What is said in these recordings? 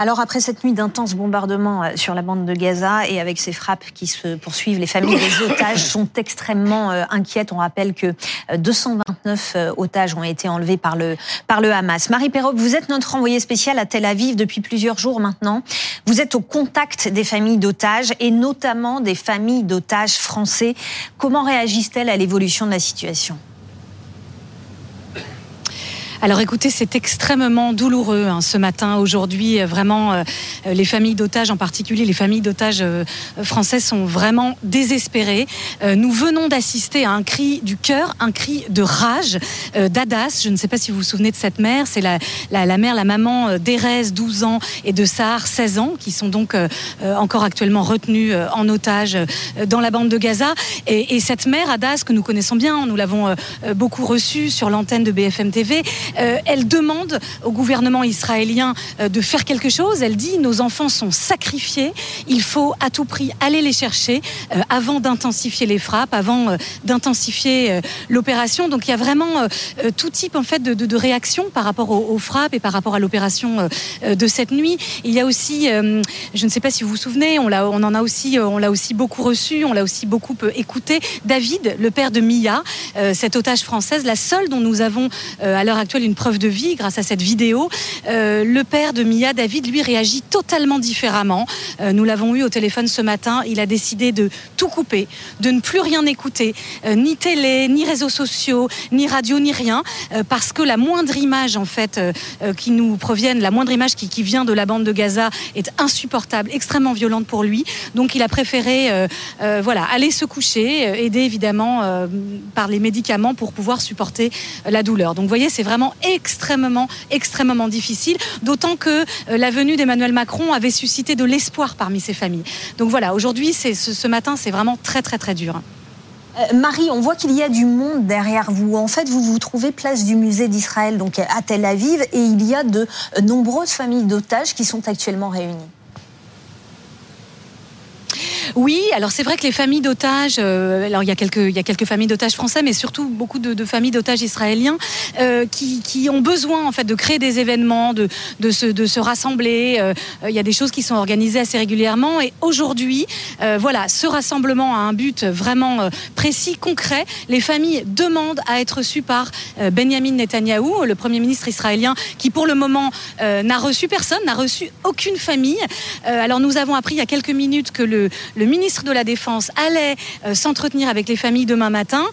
Alors après cette nuit d'intenses bombardements euh, sur la bande de Gaza et avec ces frappes qui se poursuivent, les familles des otages sont extrêmement euh, inquiètes. On rappelle que 229 euh, otages ont été enlevés par le, par le Hamas. Marie Perrault, vous êtes notre envoyée spéciale à Tel Aviv depuis plusieurs jours maintenant. Vous êtes au contact des familles d'otages et notamment des familles d'otages français. Comment réagissent-elles à l'évolution de la situation? Alors écoutez, c'est extrêmement douloureux hein, ce matin, aujourd'hui. Euh, vraiment, euh, les familles d'otages, en particulier les familles d'otages euh, français, sont vraiment désespérées. nous venons d'assister à un cri du cœur, un cri de rage d'Adas. Je ne sais pas si vous vous souvenez de cette mère. C'est la, la, mère, la maman d'Erez, 12 ans, et de Sahar, 16 ans, qui sont donc encore actuellement retenus en otage dans la bande de Gaza. Et, et, cette mère, Adas, que nous connaissons bien, nous l'avons beaucoup reçue sur l'antenne de BFM TV, euh, elle demande au gouvernement israélien euh, de faire quelque chose. Elle dit nos enfants sont sacrifiés, il faut à tout prix aller les chercher euh, avant d'intensifier les frappes, avant d'intensifier l'opération. Donc il y a vraiment tout type en fait de, réaction par rapport aux, frappes et par rapport à l'opération de cette nuit. Il y a aussi, je ne sais pas si vous vous souvenez, on, on l'a aussi beaucoup reçu, on l'a aussi beaucoup écouté. David, le père de Mia, cette otage française, la seule dont nous avons à l'heure actuelle une preuve de vie grâce à cette vidéo. Euh, le père de Mia, David, lui réagit totalement différemment. Euh, nous l'avons eu au téléphone ce matin. Il a décidé de tout couper, de ne plus rien écouter, euh, ni télé, ni réseaux sociaux, ni radio, ni rien, parce que la moindre image en fait qui nous provienne, la moindre image qui, vient de la bande de Gaza est insupportable, extrêmement violente pour lui. Donc il a préféré, voilà, aller se coucher, aider évidemment par les médicaments pour pouvoir supporter la douleur. Donc vous voyez, c'est vraiment extrêmement, extrêmement difficile, d'autant que euh, la venue d'Emmanuel Macron avait suscité de l'espoir parmi ces familles. Donc voilà, aujourd'hui, ce, matin, c'est vraiment très, très, très dur. Euh, Marie, on voit qu'il y a du monde derrière vous. En fait, vous vous trouvez place du musée d'Israël, donc à Tel Aviv, et il y a de nombreuses familles d'otages qui sont actuellement réunies. Oui, alors c'est vrai que les familles d'otages, euh, alors il y a quelques il y a quelques familles d'otages français, mais surtout beaucoup de, familles d'otages israéliens euh, qui, qui, ont besoin en fait de créer des événements, de de se de se rassembler. Euh, il y a des choses qui sont organisées assez régulièrement et aujourd'hui, voilà, ce rassemblement a un but vraiment précis, concret. Les familles demandent à être reçues par Benjamin Netanyahou, le premier ministre israélien, qui pour le moment n'a reçu personne, n'a reçu aucune famille. alors nous avons appris il y a quelques minutes que le ministre de la Défense allait euh, s'entretenir avec les familles demain matin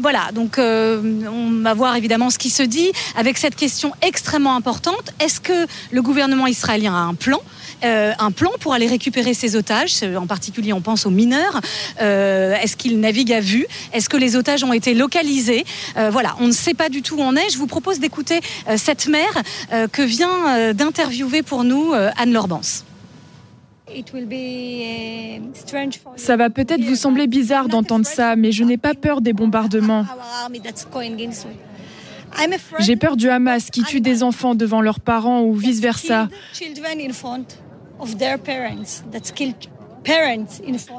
voilà, donc euh, on va voir évidemment ce qui se dit avec cette question extrêmement importante. Est-ce que le gouvernement israélien a un plan euh, un plan pour aller récupérer ces otages, en particulier on pense aux mineurs. Est-ce qu'ils naviguent à vue Est-ce que les otages ont été localisés Voilà, on ne sait pas du tout où on est. Je vous propose d'écouter cette mère que vient d'interviewer pour nous Anne Lorbance. Ça va peut-être vous sembler bizarre d'entendre ça, mais je n'ai pas peur des bombardements. J'ai peur du Hamas qui tue des enfants devant leurs parents ou vice-versa.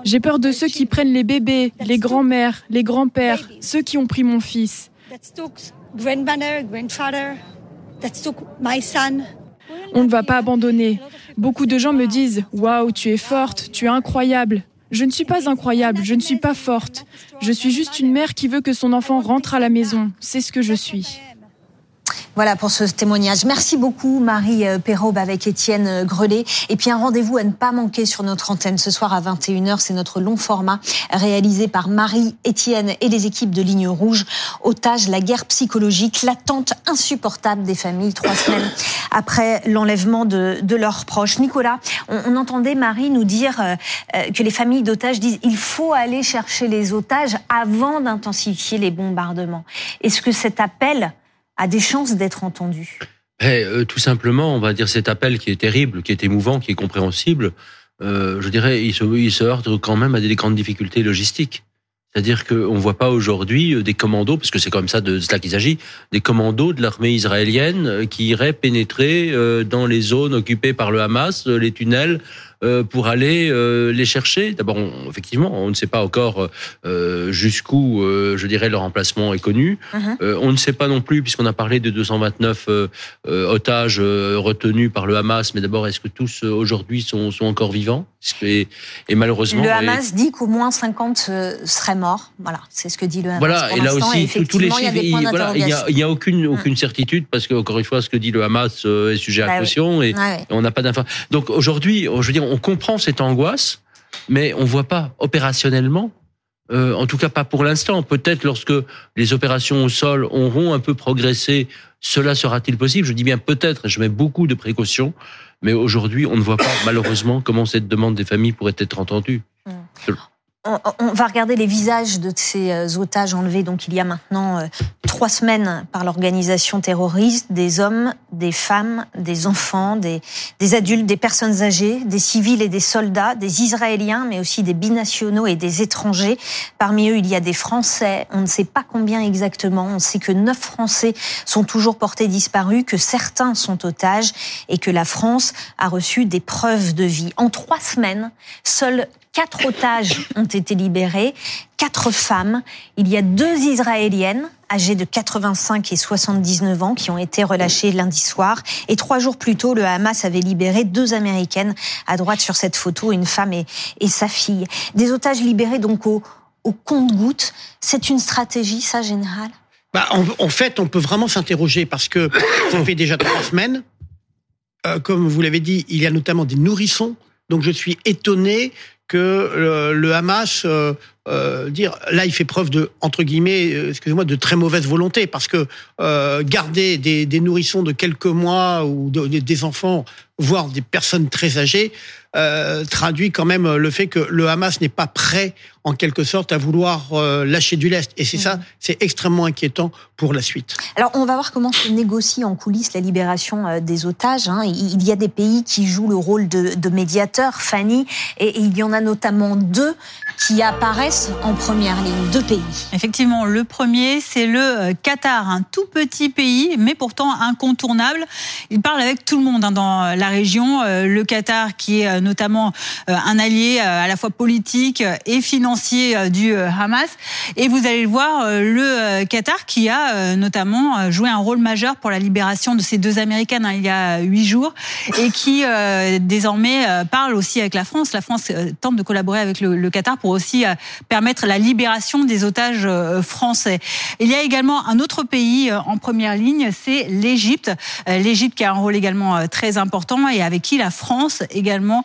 J'ai peur de ceux qui prennent les bébés, les grands-mères, les grands-pères, ceux qui ont pris mon fils. On ne va pas abandonner. Beaucoup de gens me disent Waouh, tu es forte, tu es incroyable. Je ne suis pas incroyable, je ne suis pas forte. Je suis juste une mère qui veut que son enfant rentre à la maison. C'est ce que je suis. Voilà pour ce témoignage. Merci beaucoup Marie euh, Perraube avec Étienne euh, Grelet. Et puis un rendez-vous à ne pas manquer sur notre antenne ce soir à 21h. C'est notre long format réalisé par Marie, Étienne et les équipes de Ligne Rouge. Otage, la guerre psychologique, l'attente insupportable des familles trois semaines après l'enlèvement de, de, leurs proches. Nicolas, on, entendait Marie nous dire euh, que les familles d'otages disent il faut aller chercher les otages avant d'intensifier les bombardements. Est-ce que cet appel a des chances d'être entendu eh, euh, Tout simplement, on va dire cet appel qui est terrible, qui est émouvant, qui est compréhensible, euh, je dirais, il se, il se heurte quand même à des grandes difficultés logistiques. C'est-à-dire qu'on ne voit pas aujourd'hui euh, des commandos, parce que c'est comme ça de cela qu'il s'agit, des commandos de l'armée israélienne euh, qui iraient pénétrer dans les zones occupées par le Hamas, les tunnels, pour aller les chercher. D'abord, effectivement, on ne sait pas encore jusqu'où, je dirais, leur emplacement est connu. Mhm. on ne sait pas non plus, puisqu'on a parlé de 229 otages retenus par le Hamas, mais d'abord, est-ce que tous aujourd'hui sont, sont encore vivants? Et, et, malheureusement, le Hamas dit qu'au moins 50 seraient morts. Voilà, c'est ce que dit le Hamas. Voilà, et là aussi, tous les chiffres, il n'y a, a, aucune, aucune mm. certitude parce que encore une fois, ce que dit le Hamas est sujet à bah caution et, on n'a pas d'informations. Donc aujourd'hui, je veux dire, on comprend cette angoisse, mais on voit pas opérationnellement euh, en tout cas pas pour l'instant. Peut-être lorsque les opérations au sol auront un peu progressé, cela sera-t-il possible? Je dis bien peut-être, je mets beaucoup de précautions, mais aujourd'hui on ne voit pas malheureusement comment cette demande des familles pourrait être entendue. Mm on, va regarder les visages de ces euh, otages enlevés donc il y a maintenant euh, trois semaines par l'organisation terroriste, des hommes, des femmes, des enfants, des, des, adultes, des personnes âgées, des civils et des soldats, des Israéliens, mais aussi des binationaux et des étrangers. Parmi eux, il y a des Français. On ne sait pas combien exactement. On sait que neuf Français sont toujours portés disparus, que certains sont otages et que la France a reçu des preuves de vie. En trois semaines, seuls Quatre otages ont été libérés, quatre femmes. Il y a deux Israéliennes âgées de 85 et 79 ans qui ont été relâchées lundi soir. Et trois jours plus tôt, le Hamas avait libéré deux Américaines. À droite sur cette photo, une femme et, sa fille. Des otages libérés donc au, compte-gouttes. C'est une stratégie, ça, général? Bah, en, fait, on peut vraiment s'interroger parce que ça fait déjà trois semaines. Euh, comme vous l'avez dit, il y a notamment des nourrissons. Donc je suis étonné que le, Hamas euh, euh, dire là il fait preuve de entre guillemets euh, excusez-moi de très mauvaise volonté parce que garder des, des, nourrissons de quelques mois ou des enfants voire des personnes très âgées traduit quand même le fait que le Hamas n'est pas prêt en quelque sorte à vouloir lâcher du lest et c'est ça c'est extrêmement inquiétant pour la suite. Alors on va voir comment se négocie en coulisses la libération des otages. Hein. Il y a des pays qui jouent le rôle de, de médiateur, Fanny, et il y en a notamment deux qui apparaissent en première ligne, deux pays. Effectivement, le premier, c'est le euh, Qatar, un tout petit pays, mais pourtant incontournable. Il parle avec tout le monde hein, dans la région. Euh, le Qatar, qui est euh, notamment un allié à la fois politique et financier du Hamas. Et vous allez le voir, le Qatar, qui a notamment joué un rôle majeur pour la libération de ces deux Américaines hein, il y a huit jours, et qui désormais parle aussi avec la France. La France tente de collaborer avec le, Qatar pour aussi euh, permettre la libération des otages euh, français. Il y a également un autre pays euh, en première ligne, c'est l'Égypte. L'Égypte qui a un rôle également très important et avec qui la France également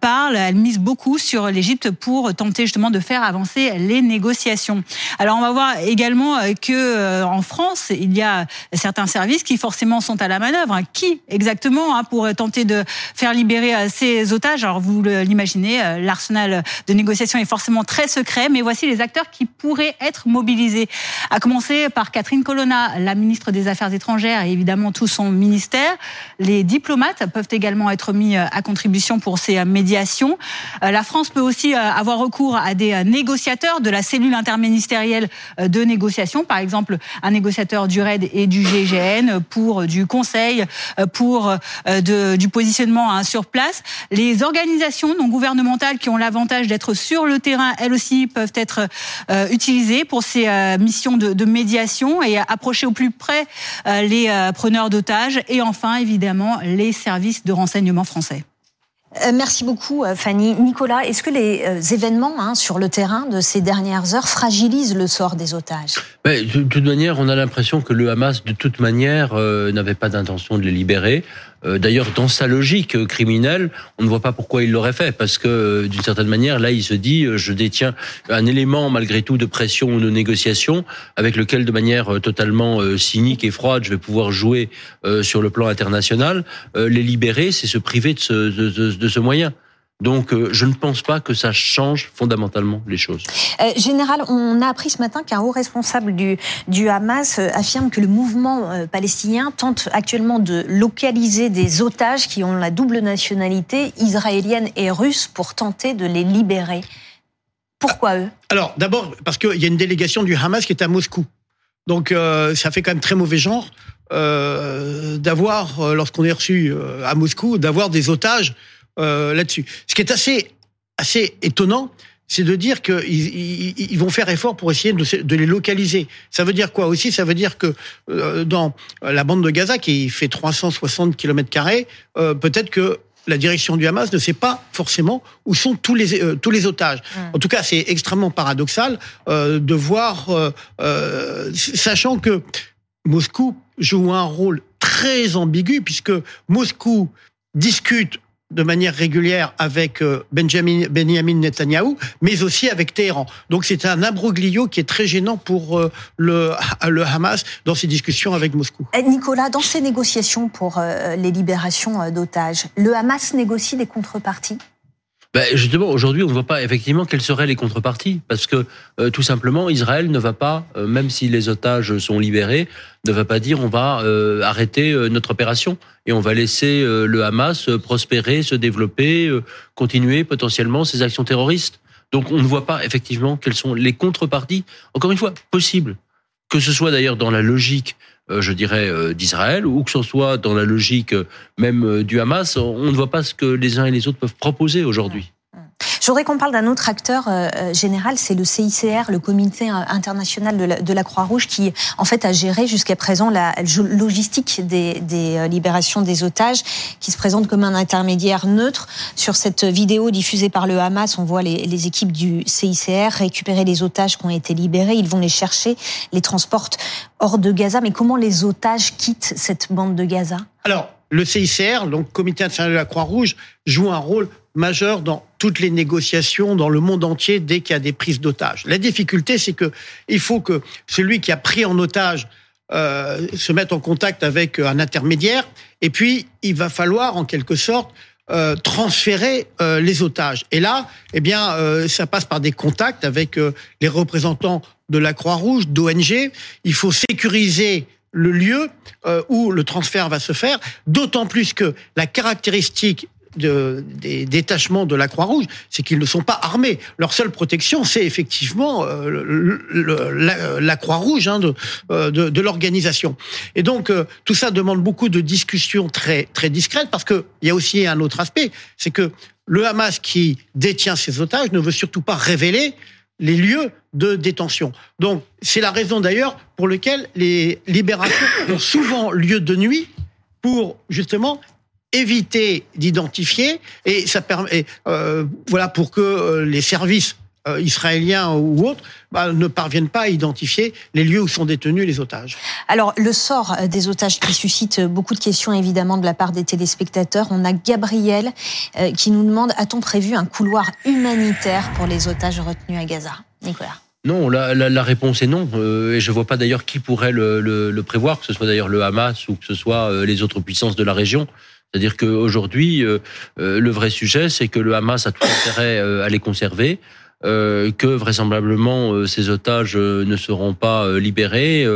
parle. Elle mise beaucoup sur l'Égypte pour tenter justement de faire avancer les négociations. Alors on va voir également que en France, il y a certains services qui forcément sont à la manœuvre. Qui exactement hein, pour tenter de faire libérer ces otages? Alors vous l'imaginez, l'arsenal de négociation est forcément très secret, mais voici les acteurs qui pourraient être mobilisés. À commencer par Catherine Colonna, la ministre des Affaires étrangères et évidemment tout son ministère. Les diplomates peuvent également être mis à contribution pour ces médiations. Euh, la France peut aussi euh, avoir recours à des négociateurs de la cellule interministérielle euh, de négociation, par exemple un négociateur du RAID et du GGN pour du conseil, pour du positionnement hein, sur place. Les organisations non gouvernementales qui ont l'avantage d'être sur le terrain, elles aussi peuvent être euh, utilisées pour ces euh, missions de, médiation et approcher au plus près euh, les preneurs d'otages et enfin évidemment les services de renseignement français. Merci beaucoup, Fanny. Nicolas, est-ce que les événements hein, sur le terrain de ces dernières heures fragilisent le sort des otages? De toute manière, on a l'impression que le Hamas, de toute manière, n'avait pas d'intention de les libérer. Euh, d'ailleurs, dans sa logique euh, criminelle, on ne voit pas pourquoi il l'aurait fait, parce que euh, d'une certaine manière, là, il se dit, je détiens un élément malgré tout de pression ou de négociation avec lequel, de manière totalement cynique et froide, je vais pouvoir jouer sur le plan international. Les libérer, c'est se priver de ce, de ce moyen. Donc, euh, je ne pense pas que ça change fondamentalement les choses. Euh, général, on a appris ce matin qu'un haut responsable du, du Hamas euh, affirme que le mouvement palestinien tente actuellement de localiser des otages qui ont la double nationalité israélienne et russe pour tenter de les libérer. Pourquoi eux? Alors, d'abord, parce qu'il y a une délégation du Hamas qui est à Moscou. Donc, ça fait quand même très mauvais genre d'avoir, lorsqu'on est reçu à Moscou, d'avoir des otages là-dessus. Ce qui est assez assez étonnant, c'est de dire qu'ils ils, vont faire effort pour essayer de, de, les localiser. Ça veut dire quoi aussi? Ça veut dire que euh, dans la bande de Gaza, qui fait 360 km carrés, euh, peut-être que la direction du Hamas ne sait pas forcément où sont tous les euh, tous les otages. En tout cas, c'est extrêmement paradoxal de voir, sachant que Moscou joue un rôle très ambigu puisque Moscou discute de manière régulière avec euh, Benjamin, Benjamin Netanyahou, mais aussi avec Téhéran. Donc c'est un imbroglio qui est très gênant pour euh, le, le Hamas dans ses discussions avec Moscou. Eh, Nicolas, dans ces négociations pour euh, les libérations d'otages, le Hamas négocie des contreparties? Ben justement, aujourd'hui, on ne voit pas effectivement quelles seraient les contreparties, parce que euh, tout simplement, Israël ne va pas, euh, même si les otages sont libérés, ne va pas dire on va euh, arrêter notre opération et on va laisser le Hamas prospérer, se développer, continuer potentiellement ses actions terroristes. Donc, on ne voit pas effectivement quelles sont les contreparties. Encore une fois, possibles, que ce soit d'ailleurs dans la logique je dirais, d'Israël, ou que ce soit dans la logique même du Hamas, on ne voit pas ce que les uns et les autres peuvent proposer aujourd'hui. Je voudrais qu'on parle d'un autre acteur euh, euh, général, c'est le CICR, le Comité international de la, Croix-Rouge, qui en fait a géré jusqu'à présent la logistique des, euh, libérations des otages, qui se présente comme un intermédiaire neutre. Sur cette vidéo diffusée par le Hamas, on voit les, les équipes du CICR récupérer les otages qui ont été libérés. Ils vont les chercher, les transportent hors de Gaza. Mais comment les otages quittent cette bande de Gaza? Alors, le CICR, donc Comité international de la Croix-Rouge, joue un rôle majeur dans toutes les négociations dans le monde entier dès qu'il y a des prises d'otages. La difficulté, c'est que il faut que celui qui a pris en otage euh, se mette en contact avec un intermédiaire, et puis il va falloir en quelque sorte euh, transférer euh, les otages. Et là, eh bien, euh, ça passe par des contacts avec euh, les représentants de la Croix-Rouge, d'ONG. Il faut sécuriser le lieu euh, où le transfert va se faire, d'autant plus que la caractéristique de, des détachements de la Croix-Rouge, c'est qu'ils ne sont pas armés. Leur seule protection, c'est effectivement euh, la, Croix-Rouge hein, euh, de, l'organisation. Et donc, euh, tout ça demande beaucoup de discussions très, très discrètes, parce qu'il y a aussi un autre aspect, c'est que le Hamas qui détient ces otages ne veut surtout pas révéler les lieux de détention. Donc, c'est la raison d'ailleurs pour laquelle les libérations ont souvent lieu de nuit pour justement éviter d'identifier et ça permet euh, voilà pour que euh, les services euh, israéliens ou autres bah, ne parviennent pas à identifier les lieux où sont détenus les otages. Alors le sort des otages qui suscite beaucoup de questions évidemment de la part des téléspectateurs. On a Gabriel qui nous demande a-t-on prévu un couloir humanitaire pour les otages retenus à Gaza? Nicolas non, la, la, la, réponse est non. et je vois pas d'ailleurs qui pourrait le, le, le, prévoir, que ce soit d'ailleurs le Hamas ou que ce soit les autres puissances de la région. C'est-à-dire qu'aujourd'hui, euh, euh, le vrai sujet, c'est que le Hamas a tout intérêt euh, à les conserver, que vraisemblablement ces otages ne seront pas libérés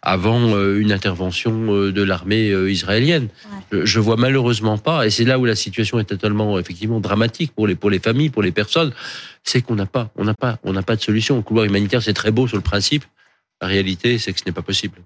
avant une intervention de l'armée israélienne. Je vois malheureusement pas, et c'est là où la situation est totalement effectivement dramatique pour les pour les familles, pour les personnes, c'est qu'on n'a pas, on n'a pas, on n'a pas de solution. Le couloir humanitaire, c'est très beau sur le principe. La réalité, c'est que ce n'est pas possible.